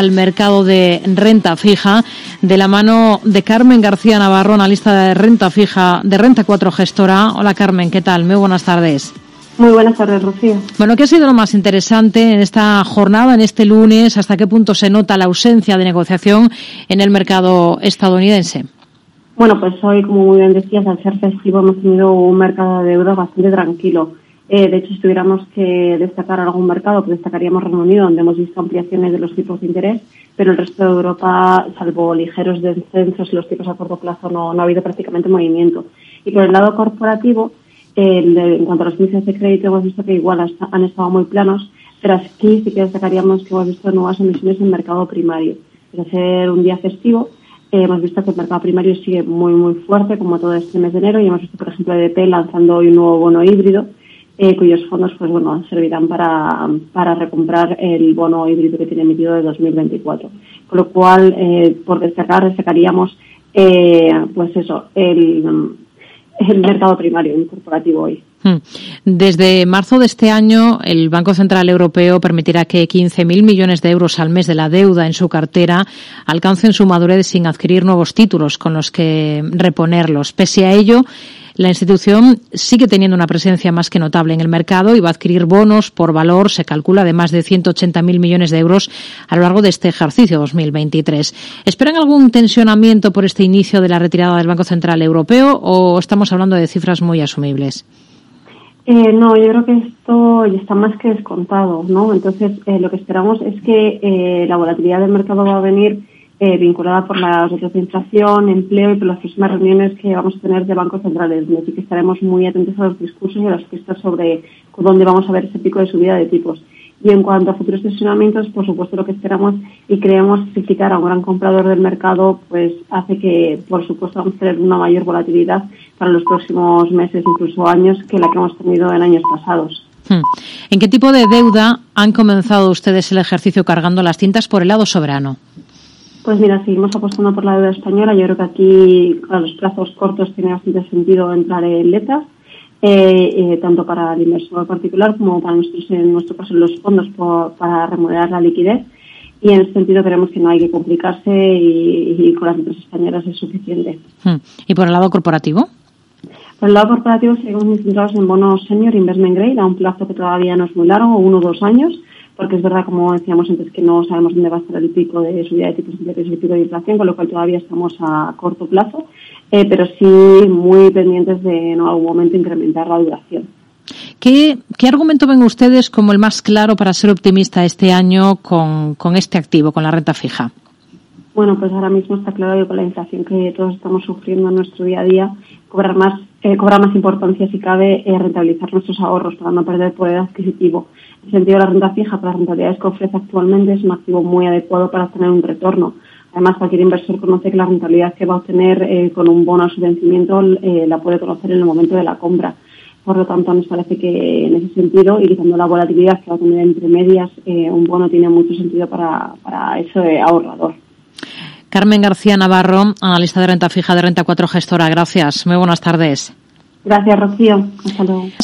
al mercado de renta fija de la mano de Carmen García Navarro, analista de renta fija de Renta 4 Gestora. Hola Carmen, ¿qué tal? Muy buenas tardes. Muy buenas tardes, Rocío. Bueno, ¿qué ha sido lo más interesante en esta jornada, en este lunes? ¿Hasta qué punto se nota la ausencia de negociación en el mercado estadounidense? Bueno, pues hoy, como muy bien decías, al ser festivo hemos tenido un mercado de deuda bastante tranquilo. Eh, de hecho, si tuviéramos que destacar algún mercado, pues destacaríamos Reino Unido, donde hemos visto ampliaciones de los tipos de interés, pero el resto de Europa, salvo ligeros descensos en los tipos a corto plazo, no, ha habido prácticamente movimiento. Y por el lado corporativo, en cuanto a los índices de crédito, hemos visto que igual han estado muy planos, pero aquí sí que destacaríamos que hemos visto nuevas emisiones en mercado primario. Es hacer un día festivo, eh, hemos visto que el mercado primario sigue muy, muy fuerte, como todo este mes de enero, y hemos visto, por ejemplo, EDP lanzando hoy un nuevo bono híbrido, eh, cuyos fondos pues bueno servirán para, para recomprar el bono híbrido que tiene emitido de 2024. Con lo cual, eh, por destacar, destacaríamos eh, pues eso, el, el mercado primario corporativo hoy. Hmm. Desde marzo de este año, el Banco Central Europeo permitirá que 15.000 millones de euros al mes de la deuda en su cartera alcancen su madurez sin adquirir nuevos títulos con los que reponerlos. Pese a ello, la institución sigue teniendo una presencia más que notable en el mercado y va a adquirir bonos por valor, se calcula, de más de 180.000 millones de euros a lo largo de este ejercicio 2023. ¿Esperan algún tensionamiento por este inicio de la retirada del Banco Central Europeo o estamos hablando de cifras muy asumibles? Eh, no, yo creo que esto está más que descontado, ¿no? Entonces, eh, lo que esperamos es que eh, la volatilidad del mercado va a venir eh, vinculada por la inflación, empleo y por las próximas reuniones que vamos a tener de bancos centrales. Es decir, que estaremos muy atentos a los discursos y a las pistas sobre dónde vamos a ver ese pico de subida de tipos. Y en cuanto a futuros tensionamientos, por supuesto lo que esperamos y creemos es que a un gran comprador del mercado pues hace que, por supuesto, vamos a tener una mayor volatilidad para los próximos meses, incluso años, que la que hemos tenido en años pasados. Hmm. ¿En qué tipo de deuda han comenzado ustedes el ejercicio cargando las cintas por el lado soberano? Pues mira, seguimos apostando por la deuda española. Yo creo que aquí a los plazos cortos tiene bastante sentido entrar en letras, eh, eh, tanto para el inversor particular como para nosotros, en nuestro caso, los fondos para remodelar la liquidez. Y en ese sentido creemos que no hay que complicarse y, con las letras españolas es suficiente. Hmm. ¿Y por el lado corporativo? Por el lado corporativo seguimos centrados en bonos senior investment grade a un plazo que todavía no es muy largo, uno o dos años porque es verdad, como decíamos antes, que no sabemos dónde va a estar el pico de subida de tipos de interés y el pico de inflación, con lo cual todavía estamos a corto plazo, eh, pero sí muy pendientes de en algún momento incrementar la duración. ¿Qué, argumento ven ustedes como el más claro para ser optimista este año con, este activo, con la renta fija? Bueno, pues ahora mismo está claro que con la inflación que todos estamos sufriendo en nuestro día a día, cobrar más, eh, cobrar más importancia si cabe eh, rentabilizar nuestros ahorros para no perder poder adquisitivo el sentido, la renta fija para las rentabilidades que ofrece actualmente es un activo muy adecuado para obtener un retorno. Además, cualquier inversor conoce que la rentabilidad que va a obtener eh, con un bono a su vencimiento eh, la puede conocer en el momento de la compra. Por lo tanto, nos parece que en ese sentido, y quitando la volatilidad que va a tener entre medias, un bono tiene mucho sentido para, para ese ahorrador. Carmen García Navarro, analista de renta fija de Renta 4 Gestora. Gracias. Muy buenas tardes. Gracias, Rocío. Hasta luego.